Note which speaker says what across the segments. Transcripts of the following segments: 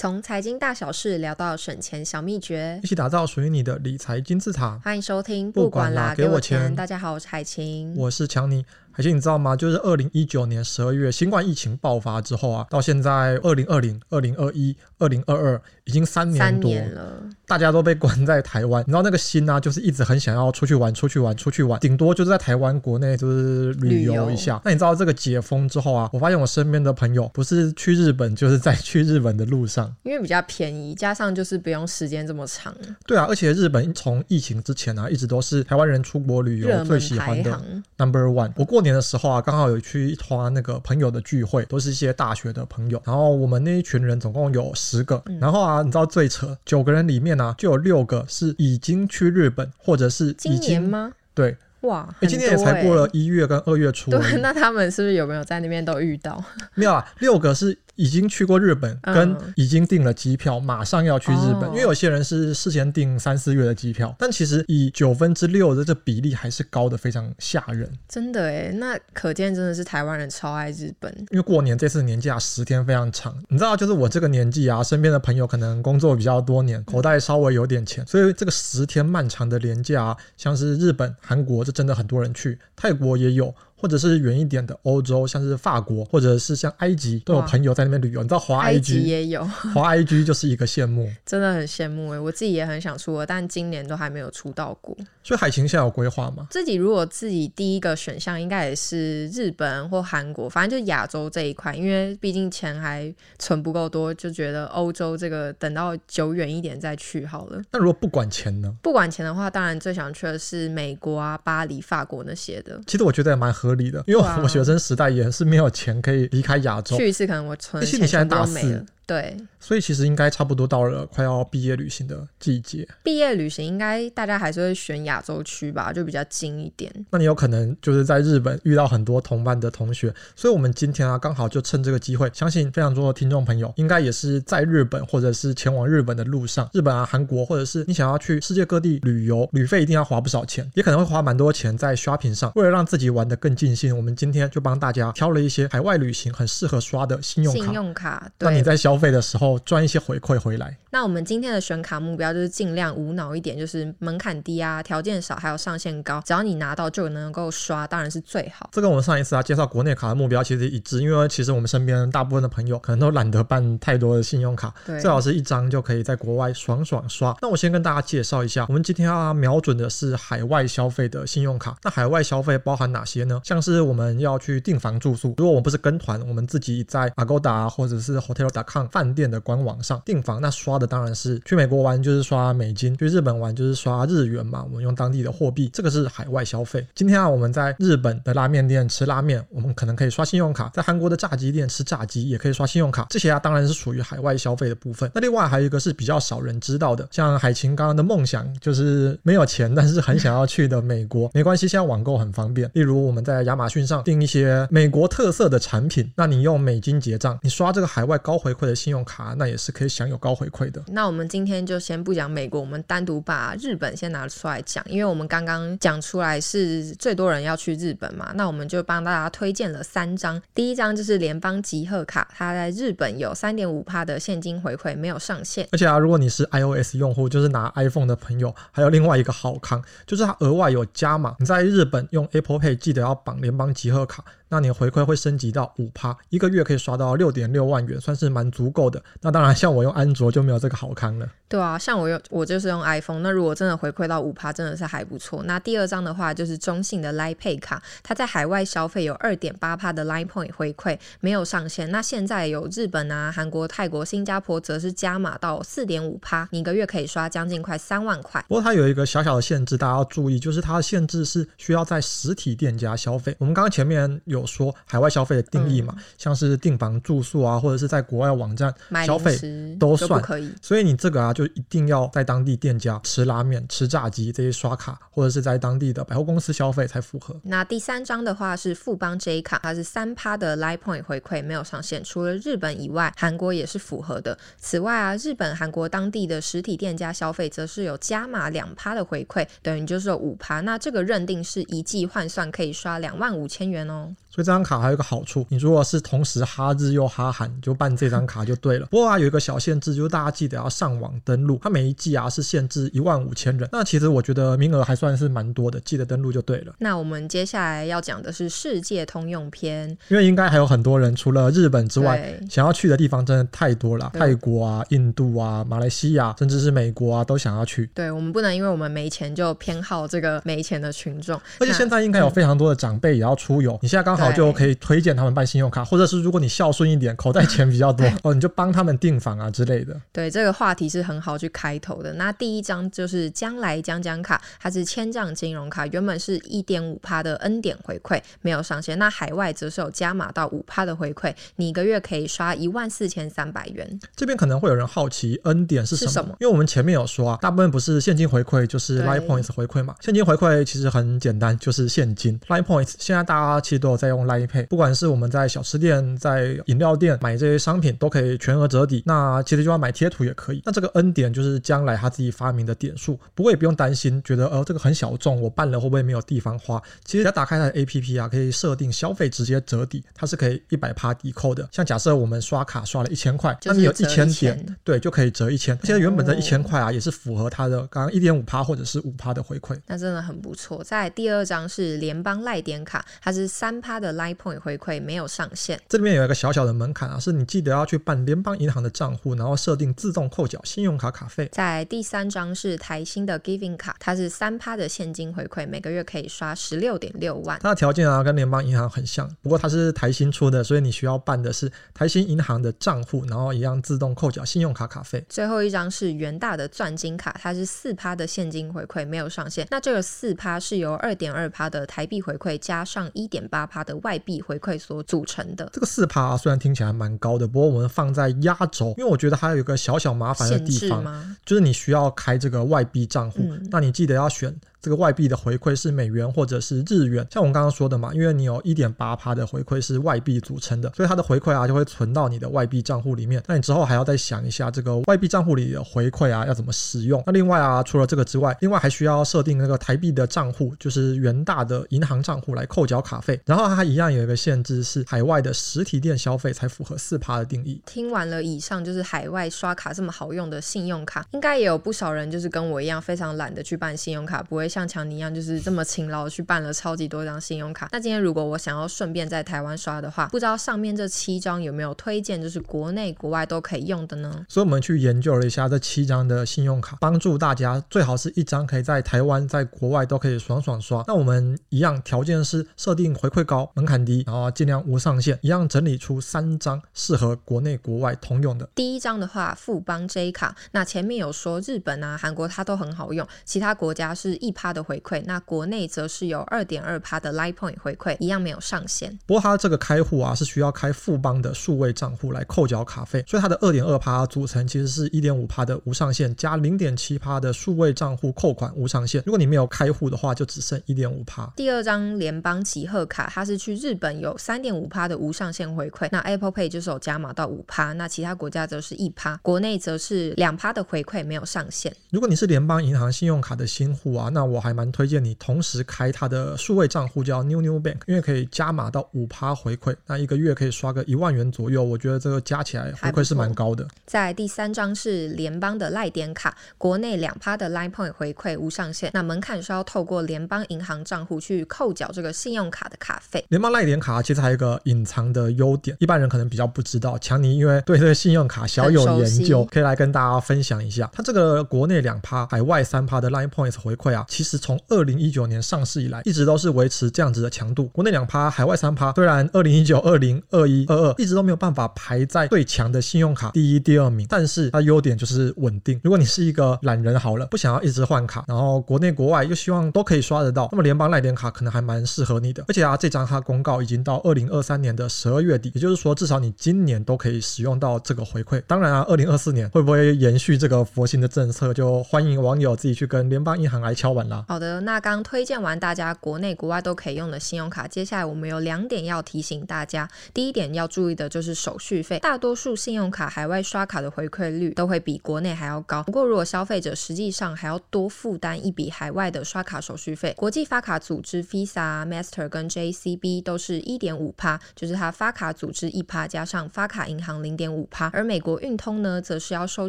Speaker 1: 从财经大小事聊到省钱小秘诀，
Speaker 2: 一起打造属于你的理财金字塔。
Speaker 1: 欢迎收听，不管啦，给我钱。大家好，我是海晴，
Speaker 2: 我是强尼。海晴，你知道吗？就是二零一九年十二月新冠疫情爆发之后啊，到现在二零二零、二零二一、二零二二，已经三年多
Speaker 1: 年了。
Speaker 2: 大家都被关在台湾，你知道那个心啊，就是一直很想要出去玩、出去玩、出去玩，顶多就是在台湾国内就是旅游一下。那你知道这个解封之后啊，我发现我身边的朋友不是去日本，就是在去日本的路上，
Speaker 1: 因为比较便宜，加上就是不用时间这么长。
Speaker 2: 对啊，而且日本从疫情之前啊，一直都是台湾人出国旅游最喜欢的 number one。我过年的时候啊，刚好有去一团那个朋友的聚会，都是一些大学的朋友，然后我们那一群人总共有十个，嗯、然后啊，你知道最扯，九个人里面呢、啊，就有六个。是已经去日本，或者是已经
Speaker 1: 今年吗？
Speaker 2: 对，
Speaker 1: 哇，
Speaker 2: 今年也才过了一月跟二月初。
Speaker 1: 对，那他们是不是有没有在那边都遇到？
Speaker 2: 没有啊，六个是。已经去过日本，跟已经订了机票，马上要去日本。因为有些人是事先订三四月的机票，但其实以九分之六的这比例还是高的非常吓人。
Speaker 1: 真的哎，那可见真的是台湾人超爱日本。
Speaker 2: 因为过年这次年假十天非常长，你知道，就是我这个年纪啊，身边的朋友可能工作比较多年，口袋稍微有点钱，所以这个十天漫长的年假啊，像是日本、韩国，这真的很多人去，泰国也有。或者是远一点的欧洲，像是法国，或者是像埃及，都有朋友在那边旅游。你知道华
Speaker 1: 埃及也有，
Speaker 2: 华埃及就是一个羡慕，
Speaker 1: 真的很羡慕诶，我自己也很想出国，但今年都还没有出到过。
Speaker 2: 所以海晴现在有规划吗？
Speaker 1: 自己如果自己第一个选项应该也是日本或韩国，反正就亚洲这一块，因为毕竟钱还存不够多，就觉得欧洲这个等到久远一点再去好了。
Speaker 2: 那如果不管钱呢？
Speaker 1: 不管钱的话，当然最想去的是美国啊、巴黎、法国那些的。
Speaker 2: 其实我觉得也蛮合。合理的，因为我学生时代也是没有钱可以离开亚洲，
Speaker 1: 去一次可能我存钱全都没了。对，
Speaker 2: 所以其实应该差不多到了快要毕业旅行的季节。
Speaker 1: 毕业旅行应该大家还是会选亚洲区吧，就比较近一点。
Speaker 2: 那你有可能就是在日本遇到很多同班的同学，所以我们今天啊刚好就趁这个机会，相信非常多的听众朋友应该也是在日本或者是前往日本的路上，日本啊、韩国，或者是你想要去世界各地旅游，旅费一定要花不少钱，也可能会花蛮多钱在 shopping 上。为了让自己玩得更尽兴，我们今天就帮大家挑了一些海外旅行很适合刷的信用卡。
Speaker 1: 信用卡，对。
Speaker 2: 那你在消费的时候赚一些回馈回来。
Speaker 1: 那我们今天的选卡目标就是尽量无脑一点，就是门槛低啊，条件少，还有上限高，只要你拿到就能够刷，当然是最好。
Speaker 2: 这跟我们上一次啊介绍国内卡的目标其实一致，因为其实我们身边大部分的朋友可能都懒得办太多的信用卡，对，最好是一张就可以在国外爽爽刷。那我先跟大家介绍一下，我们今天要瞄准的是海外消费的信用卡。那海外消费包含哪些呢？像是我们要去订房住宿，如果我们不是跟团，我们自己在 Agoda 或者是 Hotel.com 饭店的官网上订房，那刷的当然是去美国玩就是刷美金，去日本玩就是刷日元嘛，我们用当地的货币，这个是海外消费。今天啊，我们在日本的拉面店吃拉面，我们可能可以刷信用卡；在韩国的炸鸡店吃炸鸡，也可以刷信用卡。这些啊，当然是属于海外消费的部分。那另外还有一个是比较少人知道的，像海琴刚刚的梦想就是没有钱，但是很想要去的美国，没关系，现在网购很方便。例如我们在亚马逊上订一些美国特色的产品，那你用美金结账，你刷这个海外高回馈的信用卡，那也是可以享有高回馈的。
Speaker 1: 那我们今天就先不讲美国，我们单独把日本先拿出来讲，因为我们刚刚讲出来是最多人要去日本嘛，那我们就帮大家推荐了三张。第一张就是联邦集贺卡，它在日本有三点五帕的现金回馈，没有上限。
Speaker 2: 而且啊，如果你是 iOS 用户，就是拿 iPhone 的朋友，还有另外一个好康，就是它额外有加码。你在日本用 Apple Pay 记得要绑联邦集贺卡。那你的回馈会升级到五趴，一个月可以刷到六点六万元，算是蛮足够的。那当然，像我用安卓就没有这个好康了。
Speaker 1: 对啊，像我用我就是用 iPhone，那如果真的回馈到五趴，真的是还不错。那第二张的话就是中信的 Line Pay 卡，它在海外消费有二点八趴的 Line Point 回馈，没有上限。那现在有日本啊、韩国、泰国、新加坡则是加码到四点五趴，你一个月可以刷将近快三万块。
Speaker 2: 不过它有一个小小的限制，大家要注意，就是它的限制是需要在实体店家消费。我们刚刚前面有说海外消消费的定义嘛，嗯、像是订房住宿啊，或者是在国外网站消费都算可以。所以你这个啊，就一定要在当地店家吃拉面、吃炸鸡这些刷卡，或者是在当地的百货公司消费才符合。
Speaker 1: 那第三张的话是富邦 J 卡，它是三趴的 Line Point 回馈，没有上限。除了日本以外，韩国也是符合的。此外啊，日本、韩国当地的实体店家消费则是有加码两趴的回馈，等于就是有五趴。那这个认定是一季换算可以刷两万五千元哦。
Speaker 2: 所以这张卡还有一个好处，你如果是同时哈日又哈韩，就办这张卡就对了。不过啊，有一个小限制，就是大家记得要上网登录，它每一季啊是限制一万五千人。那其实我觉得名额还算是蛮多的，记得登录就对了。
Speaker 1: 那我们接下来要讲的是世界通用篇，
Speaker 2: 因为应该还有很多人除了日本之外，想要去的地方真的太多了，泰国啊、印度啊、马来西亚，甚至是美国啊，都想要去。
Speaker 1: 对，我们不能因为我们没钱就偏好这个没钱的群众。
Speaker 2: 而且现在应该有非常多的长辈也要出游，嗯、你现在刚好就可以推荐他们办信用卡，或者是如果你孝顺一点，口袋钱比较多 哦，你就帮他们订房啊之类的。
Speaker 1: 对，这个话题是很好去开头的。那第一张就是将来将将卡，它是千账金融卡，原本是一点五趴的 N 点回馈，没有上限。那海外则是有加码到五趴的回馈，你一个月可以刷一万四千三百元。
Speaker 2: 这边可能会有人好奇，N 点是什么？什么？因为我们前面有说啊，大部分不是现金回馈，就是 Line Points 回馈嘛。现金回馈其实很简单，就是现金。Line Points 现在大家其实都有在用 Line Pay，不管是我们在小吃店、在饮料店买这些商品，都可以全额折抵。那其实就要买贴图也可以。那这个 N 点就是将来他自己发明的点数，不过也不用担心，觉得呃这个很小众，我办了会不会没有地方花？其实要打开它的 APP 啊，可以设定消费直接折抵，它是可以一百趴抵扣的。像假设我们刷卡刷了一千块，那你有一千点，对，就可以折一千。现在原本的一千块啊，也是符合它的刚刚一点五趴或者是五趴的回馈。
Speaker 1: 那真的很不错。在第二张是联邦赖点卡，它是三趴的 Line Point 回馈，没有上限。
Speaker 2: 这里面有一个小小的门槛啊，是你记得要去办联邦银行的账户，然后设定自动扣缴信用卡卡费。
Speaker 1: 在第三张是台新的 Giving 卡，它是三趴的现金回馈，每个月可以刷十六点六万。
Speaker 2: 它的条件啊跟联邦银行很像，不过它是台新出的，所以你需要办的是台新银行的账户，然后一样自动扣缴信用卡卡费。
Speaker 1: 最后一张是元大的钻金卡，它是四趴的现金回馈，没有上限。那这个四趴是由二点二趴的台币回馈加上一点八趴的外币回馈所组成的。
Speaker 2: 这个四趴啊，虽然听起来蛮高的，不过我们放在压轴，因为我觉得还有一个小小麻烦的地方，就是你需要开这个外币账户，嗯、那你记得要选。这个外币的回馈是美元或者是日元，像我们刚刚说的嘛，因为你有一点八趴的回馈是外币组成的，所以它的回馈啊就会存到你的外币账户里面。那你之后还要再想一下这个外币账户里的回馈啊要怎么使用。那另外啊，除了这个之外，另外还需要设定那个台币的账户，就是元大的银行账户来扣缴卡费。然后它一样有一个限制是海外的实体店消费才符合四趴的定义。
Speaker 1: 听完了以上，就是海外刷卡这么好用的信用卡，应该也有不少人就是跟我一样非常懒得去办信用卡，不会像强尼一样就是。这么勤劳去办了超级多张信用卡。那今天如果我想要顺便在台湾刷的话，不知道上面这七张有没有推荐，就是国内国外都可以用的呢？
Speaker 2: 所以我们去研究了一下这七张的信用卡，帮助大家最好是一张可以在台湾、在国外都可以爽爽刷。那我们一样条件是设定回馈高、门槛低，然后尽量无上限，一样整理出三张适合国内国外通用的。
Speaker 1: 第一张的话，富邦 J 卡，那前面有说日本啊、韩国它都很好用，其他国家是一趴的回馈，那国内则是有二点二趴的 Line Point 回馈，一样没有上限。
Speaker 2: 不过它这个开户啊，是需要开富邦的数位账户来扣缴卡费，所以它的二点二趴组成其实是一点五趴的无上限加零点七趴的数位账户扣款无上限。如果你没有开户的话，就只剩一点五趴。
Speaker 1: 第二张联邦集贺卡，它是去日本有三点五趴的无上限回馈，那 Apple Pay 就是有加码到五趴，那其他国家则是一趴，国内则是两趴的回馈没有上限。
Speaker 2: 如果你是联邦银行信用卡的新户啊，那我还蛮推荐你同时。开它的数位账户叫 New New Bank，因为可以加码到五趴回馈，那一个月可以刷个一万元左右，我觉得这个加起来回馈是蛮高的。
Speaker 1: 在第三张是联邦的赖点卡，国内两趴的 Line Point 回馈无上限，那门槛是要透过联邦银行账户去扣缴这个信用卡的卡费。
Speaker 2: 联邦赖点卡其实还有一个隐藏的优点，一般人可能比较不知道。强尼因为对这个信用卡小有研究，可以来跟大家分享一下。它这个国内两趴、海外三趴的 Line Points 回馈啊，其其实从二零一九年上市以来，一直都是维持这样子的强度。国内两趴，海外三趴。虽然二零一九、二零二一、二二一直都没有办法排在最强的信用卡第一、第二名，但是它优点就是稳定。如果你是一个懒人好了，不想要一直换卡，然后国内国外又希望都可以刷得到，那么联邦赖点卡可能还蛮适合你的。而且啊，这张它公告已经到二零二三年的十二月底，也就是说至少你今年都可以使用到这个回馈。当然啊，二零二四年会不会延续这个佛心的政策，就欢迎网友自己去跟联邦银行来敲碗啦。
Speaker 1: 好的，那刚推荐完大家国内国外都可以用的信用卡，接下来我们有两点要提醒大家。第一点要注意的就是手续费，大多数信用卡海外刷卡的回馈率都会比国内还要高。不过如果消费者实际上还要多负担一笔海外的刷卡手续费，国际发卡组织 Visa、Master 跟 JCB 都是一点五趴，就是它发卡组织一趴加上发卡银行零点五趴，而美国运通呢，则是要收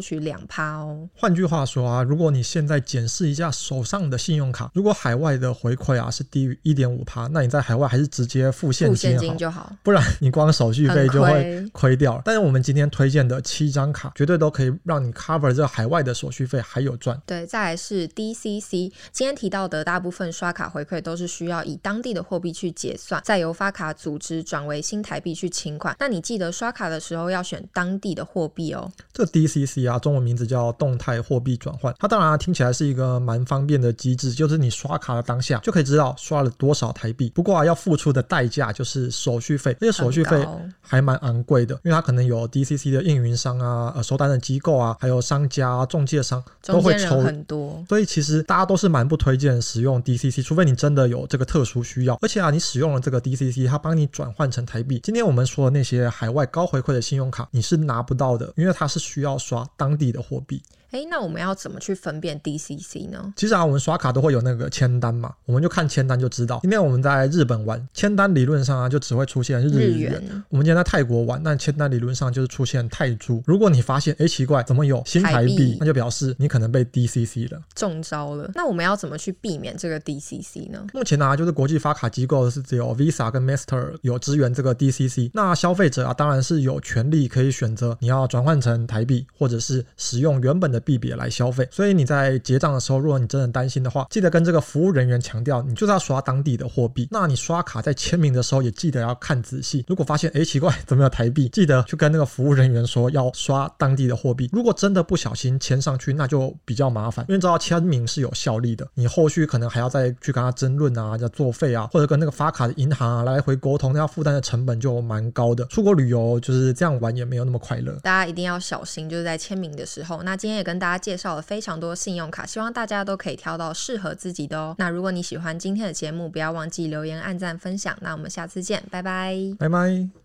Speaker 1: 取两趴哦。
Speaker 2: 换句话说啊，如果你现在检视一下手上的信用卡，如果海外的回馈啊是低于一点五趴，那你在海外还是直接付现金，付现金
Speaker 1: 就好，
Speaker 2: 不然你光手续费就会亏掉了。但是我们今天推荐的七张卡，绝对都可以让你 cover 这海外的手续费还有赚。
Speaker 1: 对，再来是 DCC，今天提到的大部分刷卡回馈都是需要以当地的货币去结算，再由发卡组织转为新台币去清款。那你记得刷卡的时候要选当地的货币哦。
Speaker 2: 这 DCC 啊，中文名字叫动态货币转换。它当然、啊、听起来是一个蛮方便的机制，就是你刷卡的当下就可以知道刷了多少台币。不过啊，要付出的代价就是手续费，这些手续费还蛮昂贵的，因为它可能有 DCC 的运营商啊、呃收单的机构啊，还有商家、啊、中介商都会抽
Speaker 1: 很多。
Speaker 2: 所以其实大家都是蛮不推荐使用 DCC，除非你真的有这个特殊需要。而且啊，你使用了这个 DCC，它帮你转换成台币。今天我们说的那些海外高回馈的信用卡，你是拿不到的，因为它是需要刷当地的货币。
Speaker 1: 哎，那我们要怎么去分辨 DCC 呢？
Speaker 2: 其实啊，我们刷卡都会有那个签单嘛，我们就看签单就知道。今天我们在日本玩，签单理论上啊就只会出现日元。我们今天在泰国玩，那签单理论上就是出现泰铢。如果你发现哎奇怪，怎么有新台币，台币那就表示你可能被 DCC 了，
Speaker 1: 中招了。那我们要怎么去避免这个 DCC 呢？
Speaker 2: 目前呢、啊，就是国际发卡机构是只有 Visa 跟 Master 有支援这个 DCC。那消费者啊，当然是有权利可以选择你要转换成台币，或者是使用原本的币别来消费。所以你在结账的时候，如果你真的担心的话，记得跟这个服务人员强调，你就是要刷当地的货币。那你刷卡在签名的时候，也记得要看仔细。如果发现哎奇怪，怎么有台币？记得去跟那个服务人员说要刷当地的货币。如果真的不小心签上去，那就比较麻烦，因为知道签名是有效力的，你后续可能还要再去跟他争论啊，要作废啊，或者跟那个发卡的银行啊来回沟通，那要负担的成本就蛮高的。出国旅游就是这样玩，也没有那么快乐。
Speaker 1: 大家一定要小心，就是在签名的时候。那今天也跟跟大家介绍了。非常多信用卡，希望大家都可以挑到适合自己的哦。那如果你喜欢今天的节目，不要忘记留言、按赞、分享。那我们下次见，拜拜，
Speaker 2: 拜拜。